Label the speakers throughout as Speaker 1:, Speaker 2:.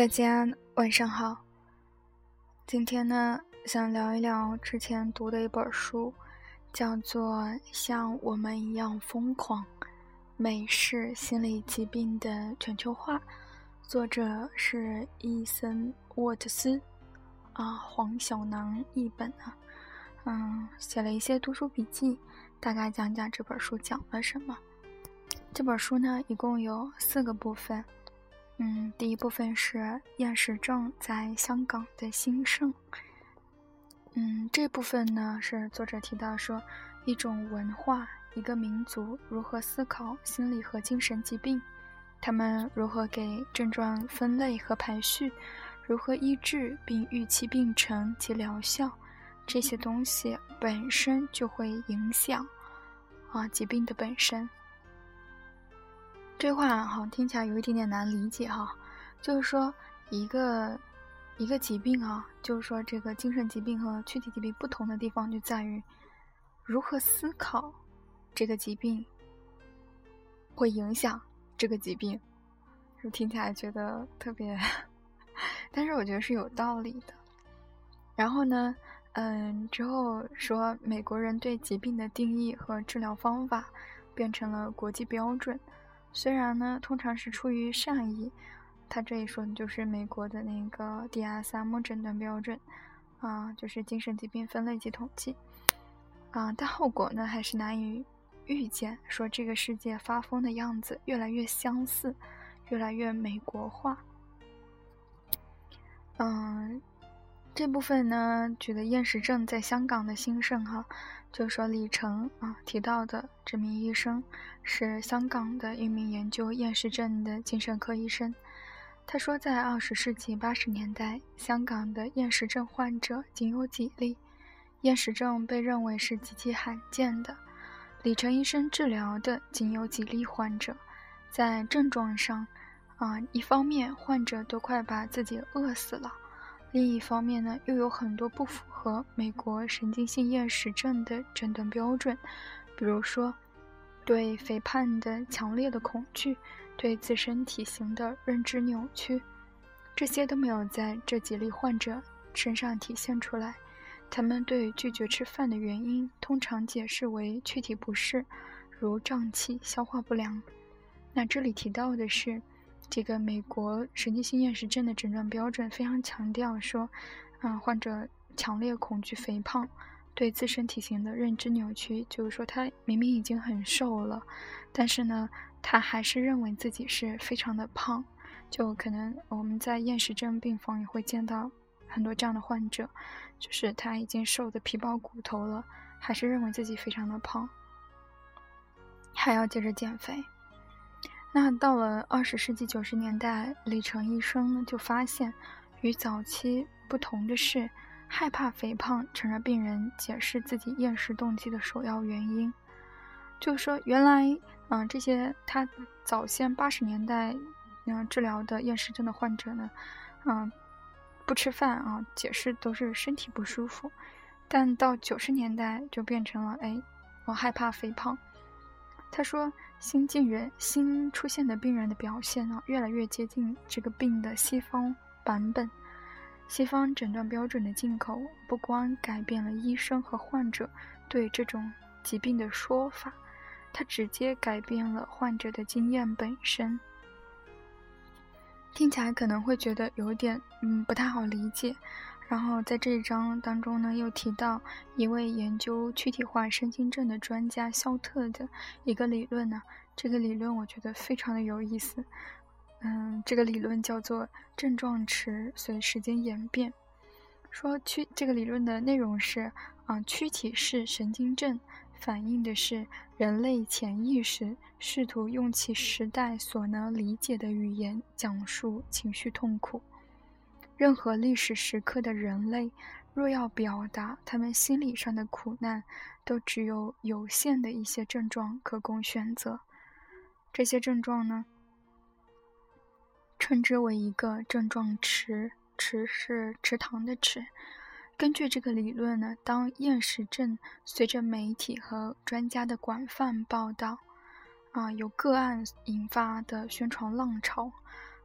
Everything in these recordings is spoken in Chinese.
Speaker 1: 大家晚上好。今天呢，想聊一聊之前读的一本书，叫做《像我们一样疯狂：美式心理疾病的全球化》，作者是伊森沃特斯，啊，黄小囊译本啊，嗯，写了一些读书笔记，大概讲讲这本书讲了什么。这本书呢，一共有四个部分。嗯，第一部分是厌食症在香港的兴盛。嗯，这部分呢是作者提到说，一种文化、一个民族如何思考心理和精神疾病，他们如何给症状分类和排序，如何医治并预期病程及疗效，这些东西本身就会影响啊疾病的本身。这话好像听起来有一点点难理解哈，就是说一个一个疾病啊，就是说这个精神疾病和躯体疾病不同的地方就在于如何思考这个疾病会影响这个疾病，就听起来觉得特别，但是我觉得是有道理的。然后呢，嗯，之后说美国人对疾病的定义和治疗方法变成了国际标准。虽然呢，通常是出于善意，他这一说的就是美国的那个 DSM 诊断标准，啊，就是精神疾病分类及统计，啊，但后果呢还是难以预见。说这个世界发疯的样子越来越相似，越来越美国化。嗯，这部分呢举的厌食症在香港的兴盛，哈。就说李成啊提到的这名医生是香港的一名研究厌食症的精神科医生。他说，在二十世纪八十年代，香港的厌食症患者仅有几例，厌食症被认为是极其罕见的。李成医生治疗的仅有几例患者，在症状上，啊，一方面患者都快把自己饿死了。另一方面呢，又有很多不符合美国神经性厌食症的诊断标准，比如说，对肥胖的强烈的恐惧，对自身体型的认知扭曲，这些都没有在这几例患者身上体现出来。他们对拒绝吃饭的原因，通常解释为躯体不适，如胀气、消化不良。那这里提到的是。这个美国神经性厌食症的诊断标准非常强调说，嗯，患者强烈恐惧肥胖，对自身体型的认知扭曲，就是说他明明已经很瘦了，但是呢，他还是认为自己是非常的胖。就可能我们在厌食症病房也会见到很多这样的患者，就是他已经瘦的皮包骨头了，还是认为自己非常的胖，还要接着减肥。那到了二十世纪九十年代，李成医生呢就发现，与早期不同的是，害怕肥胖成了病人解释自己厌食动机的首要原因。就是说，原来，嗯，这些他早先八十年代，嗯，治疗的厌食症的患者呢，嗯，不吃饭啊，解释都是身体不舒服，但到九十年代就变成了，哎，我害怕肥胖。他说：“新进人新出现的病人的表现呢，越来越接近这个病的西方版本。西方诊断标准的进口，不光改变了医生和患者对这种疾病的说法，它直接改变了患者的经验本身。听起来可能会觉得有点嗯不太好理解。”然后在这一章当中呢，又提到一位研究躯体化神经症的专家肖特的一个理论呢。这个理论我觉得非常的有意思。嗯，这个理论叫做症状池随时间演变。说躯这个理论的内容是啊，躯体式神经症反映的是人类潜意识试图用其时代所能理解的语言讲述情绪痛苦。任何历史时刻的人类，若要表达他们心理上的苦难，都只有有限的一些症状可供选择。这些症状呢，称之为一个症状池，池是池塘的池。根据这个理论呢，当厌食症随着媒体和专家的广泛报道，啊，有个案引发的宣传浪潮。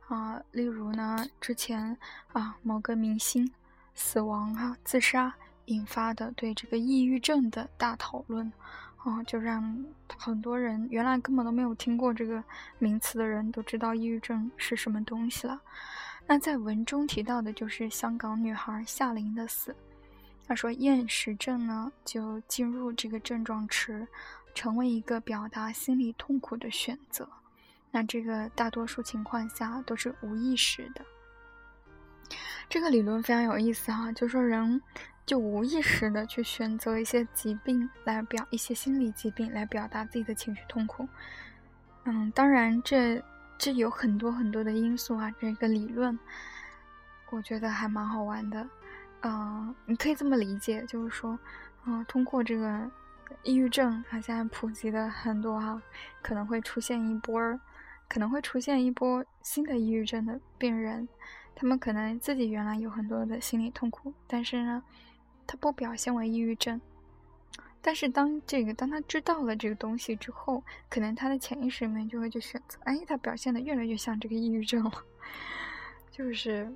Speaker 1: 啊，例如呢，之前啊某个明星死亡啊自杀引发的对这个抑郁症的大讨论，啊，就让很多人原来根本都没有听过这个名词的人都知道抑郁症是什么东西了。那在文中提到的就是香港女孩夏琳的死。他说厌食症呢就进入这个症状池，成为一个表达心理痛苦的选择。那这个大多数情况下都是无意识的。这个理论非常有意思哈，就说人就无意识的去选择一些疾病来表一些心理疾病来表达自己的情绪痛苦。嗯，当然这这有很多很多的因素啊，这个理论我觉得还蛮好玩的。嗯，你可以这么理解，就是说，嗯，通过这个抑郁症，它现在普及的很多哈，可能会出现一波儿。可能会出现一波新的抑郁症的病人，他们可能自己原来有很多的心理痛苦，但是呢，他不表现为抑郁症。但是当这个当他知道了这个东西之后，可能他的潜意识里面就会去选择，哎，他表现的越来越像这个抑郁症了，就是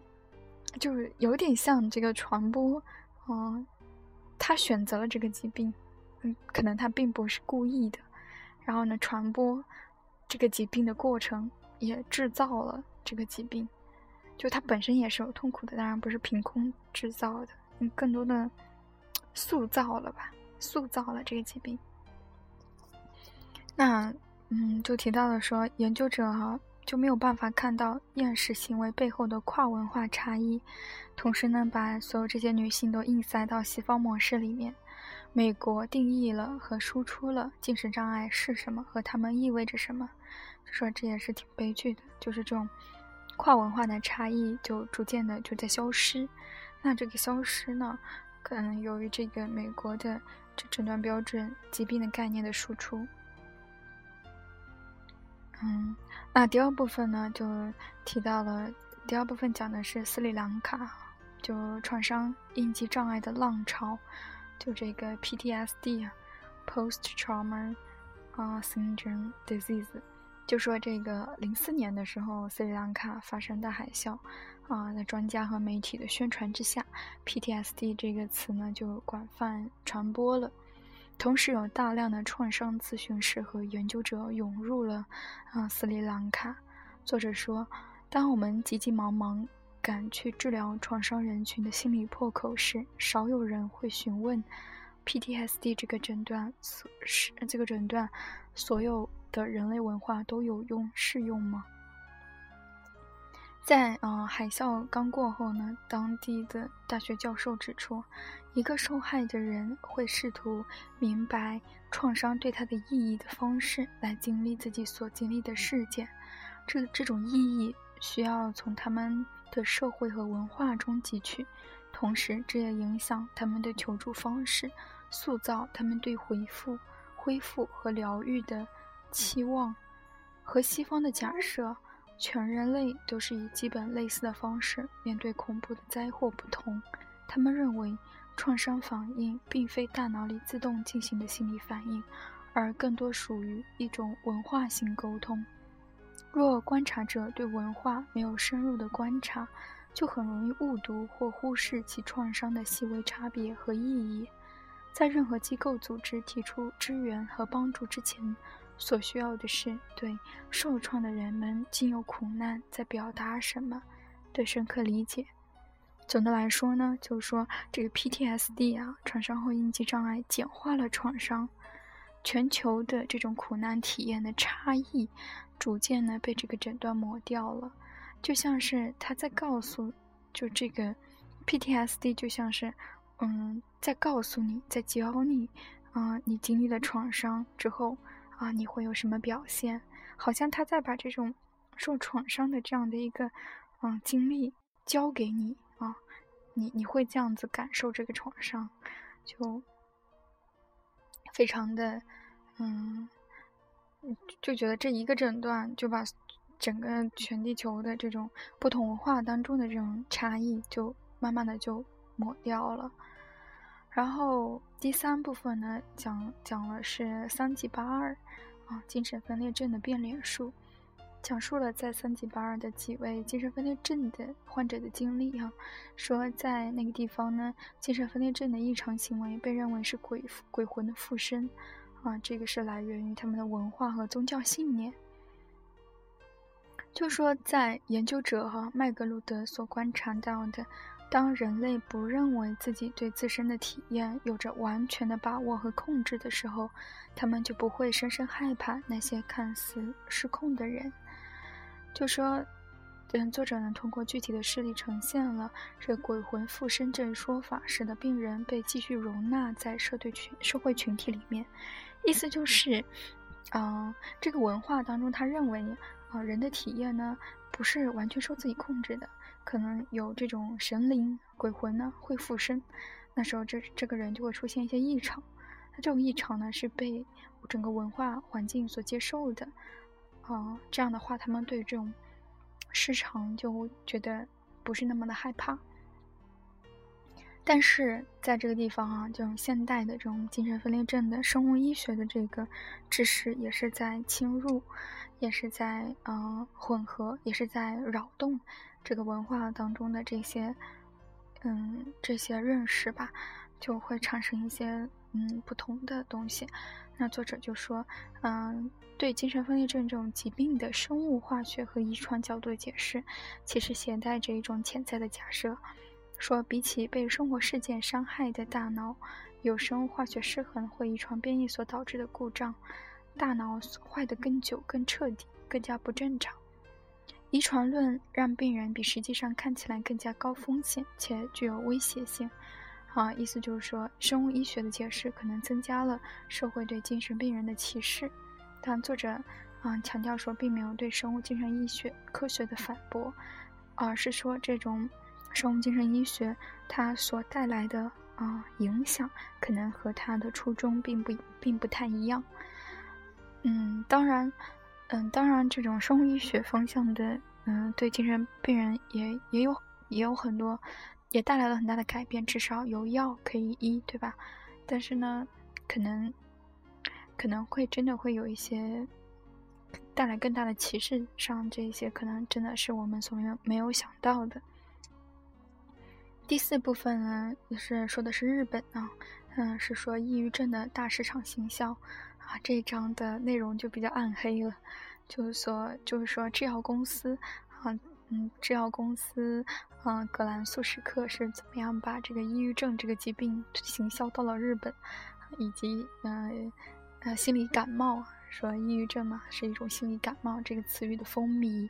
Speaker 1: 就是有点像这个传播，嗯，他选择了这个疾病，嗯，可能他并不是故意的，然后呢，传播。这个疾病的过程也制造了这个疾病，就它本身也是有痛苦的，当然不是凭空制造的，你更多的塑造了吧，塑造了这个疾病。那嗯，就提到了说，研究者哈就没有办法看到厌食行为背后的跨文化差异，同时呢，把所有这些女性都硬塞到西方模式里面。美国定义了和输出了进食障碍是什么和它们意味着什么，就说这也是挺悲剧的，就是这种跨文化的差异就逐渐的就在消失。那这个消失呢，可能由于这个美国的这诊断标准、疾病的概念的输出。嗯，那第二部分呢，就提到了第二部分讲的是斯里兰卡就创伤应激障碍的浪潮。就这个 PTSD 啊，Post Trauma 啊 Syndrome Disease，就说这个零四年的时候，斯里兰卡发生大海啸啊，在专家和媒体的宣传之下，PTSD 这个词呢就广泛传播了。同时，有大量的创伤咨询师和研究者涌入了啊斯里兰卡。作者说，当我们急急忙忙。赶去治疗创伤人群的心理破口时，少有人会询问 PTSD 这个诊断所是这个诊断所有的人类文化都有用适用吗？在嗯海啸刚过后呢，当地的大学教授指出，一个受害的人会试图明白创伤对他的意义的方式来经历自己所经历的事件，这这种意义需要从他们。的社会和文化中汲取，同时这也影响他们的求助方式，塑造他们对回复、恢复和疗愈的期望。和西方的假设，全人类都是以基本类似的方式面对恐怖的灾祸不同，他们认为创伤反应并非大脑里自动进行的心理反应，而更多属于一种文化性沟通。若观察者对文化没有深入的观察，就很容易误读或忽视其创伤的细微差别和意义。在任何机构组织提出支援和帮助之前，所需要的是对受创的人们经有苦难在表达什么的深刻理解。总的来说呢，就是说这个 PTSD 啊，创伤后应激障碍简化了创伤全球的这种苦难体验的差异。逐渐呢被这个诊断抹掉了，就像是他在告诉，就这个 PTSD 就像是，嗯，在告诉你，在教你，啊，你经历了创伤之后，啊，你会有什么表现？好像他在把这种受创伤的这样的一个，嗯，经历交给你啊，你你会这样子感受这个创伤，就非常的，嗯。就觉得这一个诊断就把整个全地球的这种不同文化当中的这种差异就慢慢的就抹掉了。然后第三部分呢，讲讲了是三级八二啊精神分裂症的变脸术。讲述了在三吉巴尔的几位精神分裂症的患者的经历啊，说在那个地方呢，精神分裂症的异常行为被认为是鬼鬼魂的附身啊，这个是来源于他们的文化和宗教信念。就说在研究者哈麦格鲁德所观察到的，当人类不认为自己对自身的体验有着完全的把握和控制的时候，他们就不会深深害怕那些看似失控的人。就说，嗯，作者呢通过具体的事例呈现了这鬼魂附身这一说法，使得病人被继续容纳在社队群社会群体里面。意思就是，嗯，这个文化当中，他认为。啊，人的体验呢，不是完全受自己控制的，可能有这种神灵、鬼魂呢会附身，那时候这这个人就会出现一些异常，那这种异常呢是被整个文化环境所接受的，啊，这样的话他们对这种失常就觉得不是那么的害怕。但是在这个地方啊，这种现代的这种精神分裂症的生物医学的这个知识也是在侵入。也是在呃混合，也是在扰动这个文化当中的这些嗯这些认识吧，就会产生一些嗯不同的东西。那作者就说，嗯，对精神分裂症这种疾病的生物化学和遗传角度的解释，其实携带着一种潜在的假设，说比起被生活事件伤害的大脑，有生物化学失衡或遗传变异所导致的故障。大脑损坏的更久、更彻底、更加不正常。遗传论让病人比实际上看起来更加高风险且具有威胁性。啊，意思就是说，生物医学的解释可能增加了社会对精神病人的歧视。但作者啊强调说，并没有对生物精神医学科学的反驳，而是说这种生物精神医学它所带来的啊影响，可能和它的初衷并不并不太一样。嗯，当然，嗯，当然，这种生物医学方向的，嗯，对精神病人也也有也有很多，也带来了很大的改变，至少有药可以医，对吧？但是呢，可能可能会真的会有一些带来更大的歧视，上这些可能真的是我们所没有没有想到的。第四部分呢，也是说的是日本啊，嗯，是说抑郁症的大市场行销。啊，这一章的内容就比较暗黑了，就是说，就是说，制药公司，啊，嗯，制药公司，嗯，格兰素史克是怎么样把这个抑郁症这个疾病行销到了日本，以及，嗯，呃，心理感冒，说抑郁症嘛是一种心理感冒这个词语的风靡。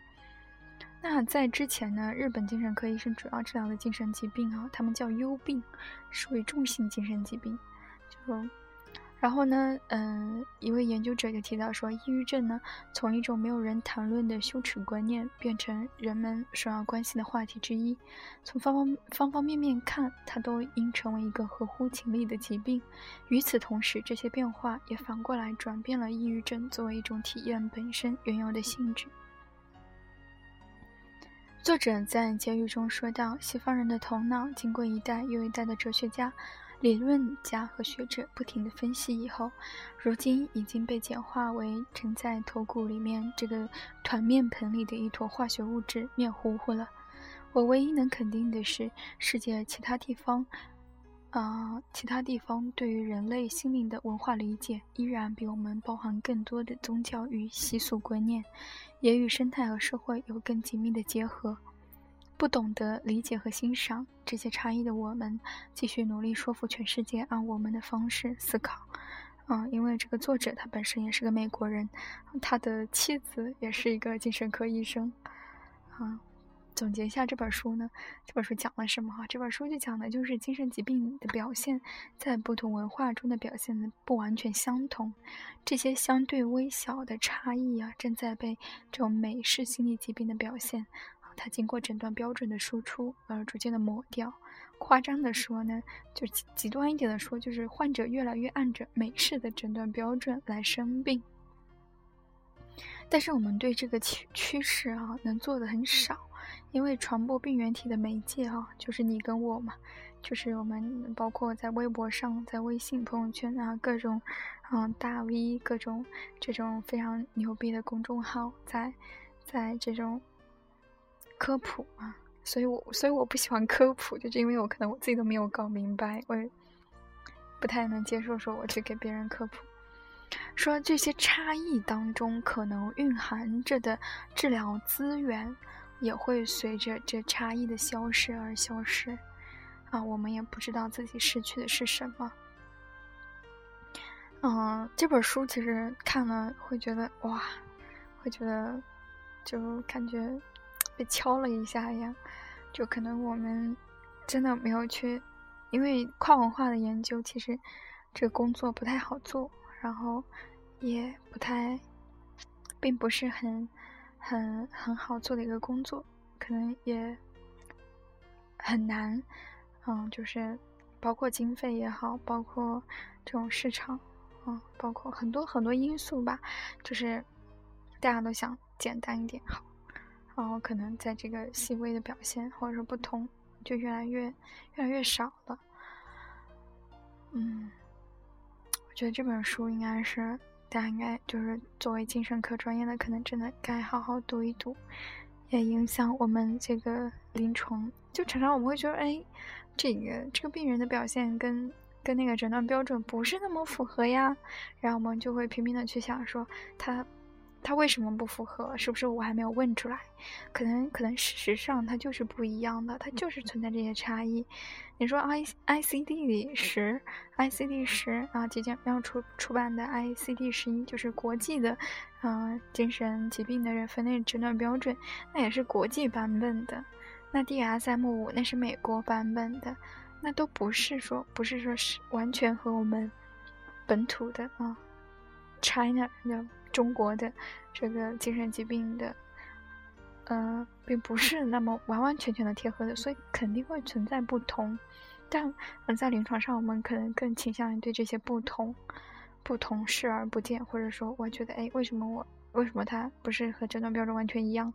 Speaker 1: 那在之前呢，日本精神科医生主要治疗的精神疾病啊，他们叫忧病，属于重性精神疾病，就。然后呢，嗯，一位研究者就提到说，抑郁症呢，从一种没有人谈论的羞耻观念，变成人们首要关心的话题之一。从方方方方面面看，它都应成为一个合乎情理的疾病。与此同时，这些变化也反过来转变了抑郁症作为一种体验本身原有的性质。作者在结语中说到，西方人的头脑经过一代又一代的哲学家。理论家和学者不停地分析以后，如今已经被简化为沉在头骨里面这个团面盆里的一坨化学物质面糊糊了。我唯一能肯定的是，世界其他地方，啊，其他地方对于人类心灵的文化理解，依然比我们包含更多的宗教与习俗观念，也与生态和社会有更紧密的结合。不懂得理解和欣赏这些差异的我们，继续努力说服全世界按我们的方式思考。嗯，因为这个作者他本身也是个美国人，他的妻子也是一个精神科医生。啊，总结一下这本书呢，这本书讲了什么？哈，这本书就讲的就是精神疾病的表现在不同文化中的表现不完全相同，这些相对微小的差异啊，正在被这种美式心理疾病的表现。它经过诊断标准的输出而逐渐的抹掉。夸张的说呢，就极端一点的说，就是患者越来越按着美式的诊断标准来生病。但是我们对这个趋趋势啊，能做的很少，因为传播病原体的媒介啊，就是你跟我嘛，就是我们包括在微博上、在微信朋友圈啊，各种嗯大 V，各种这种非常牛逼的公众号在。在这种科普啊，所以我所以我不喜欢科普，就是因为我可能我自己都没有搞明白，我也不太能接受说我去给别人科普，说这些差异当中可能蕴含着的治疗资源，也会随着这差异的消失而消失，啊，我们也不知道自己失去的是什么。嗯，这本书其实看了会觉得哇，会觉得就感觉被敲了一下一样，就可能我们真的没有去，因为跨文化的研究其实这个工作不太好做，然后也不太，并不是很很很好做的一个工作，可能也很难，嗯，就是包括经费也好，包括这种市场。嗯，包括很多很多因素吧，就是大家都想简单一点好，然后可能在这个细微的表现或者说不同，就越来越越来越少了。嗯，我觉得这本书应该是大家应该就是作为精神科专业的，可能真的该好好读一读，也影响我们这个临床。就常常我们会觉得，哎，这个这个病人的表现跟。跟那个诊断标准不是那么符合呀，然后我们就会拼命的去想说他，他为什么不符合？是不是我还没有问出来？可能可能事实上它就是不一样的，它就是存在这些差异。你说 I I C D 十 I C D 十啊，即将要出出版的 I C D 十一就是国际的，嗯，精神疾病的人分类诊断标准，那也是国际版本的。那 D S M 五那是美国版本的。那都不是说，不是说是完全和我们本土的啊，China 的中国的这个精神疾病的，嗯，并不是那么完完全全的贴合的，所以肯定会存在不同。但嗯在临床上，我们可能更倾向于对这些不同不同视而不见，或者说，我觉得，哎，为什么我为什么它不是和诊断标准完全一样？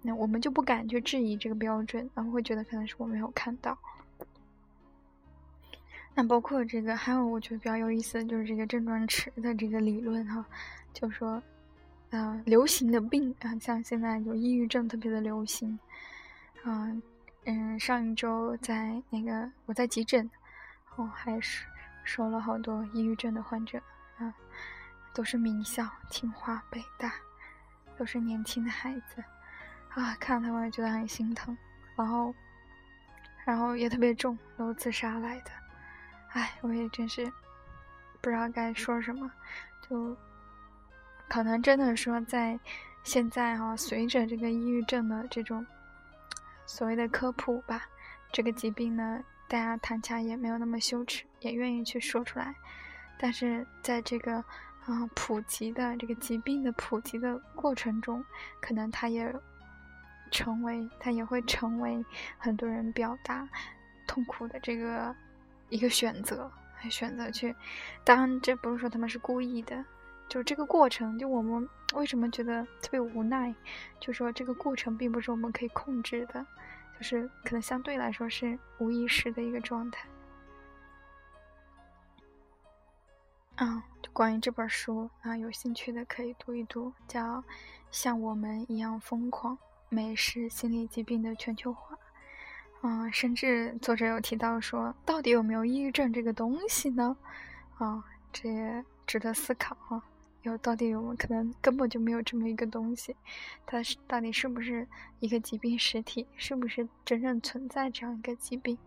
Speaker 1: 那我们就不敢去质疑这个标准，然后会觉得可能是我没有看到。包括这个，还有我觉得比较有意思的就是这个症状池的这个理论哈，就说，呃，流行的病啊，像现在就抑郁症特别的流行，嗯嗯，上一周在那个我在急诊，哦，还是收了好多抑郁症的患者啊，都是名校清华北大，都是年轻的孩子啊，看他们觉得很心疼，然后，然后也特别重，都自杀来的。唉，我也真是不知道该说什么，就可能真的说，在现在哈，随着这个抑郁症的这种所谓的科普吧，这个疾病呢，大家谈起来也没有那么羞耻，也愿意去说出来。但是在这个啊普及的这个疾病的普及的过程中，可能它也成为，它也会成为很多人表达痛苦的这个。一个选择，选择去，当然这不是说他们是故意的，就这个过程，就我们为什么觉得特别无奈，就说这个过程并不是我们可以控制的，就是可能相对来说是无意识的一个状态。啊，就关于这本书啊，有兴趣的可以读一读，叫《像我们一样疯狂：美式心理疾病的全球化》。啊，甚至作者有提到说，到底有没有抑郁症这个东西呢？啊，这也值得思考啊。有到底有可能根本就没有这么一个东西，它是到底是不是一个疾病实体，是不是真正存在这样一个疾病，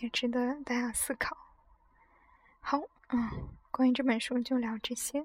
Speaker 1: 也值得大家思考。好，嗯，关于这本书就聊这些。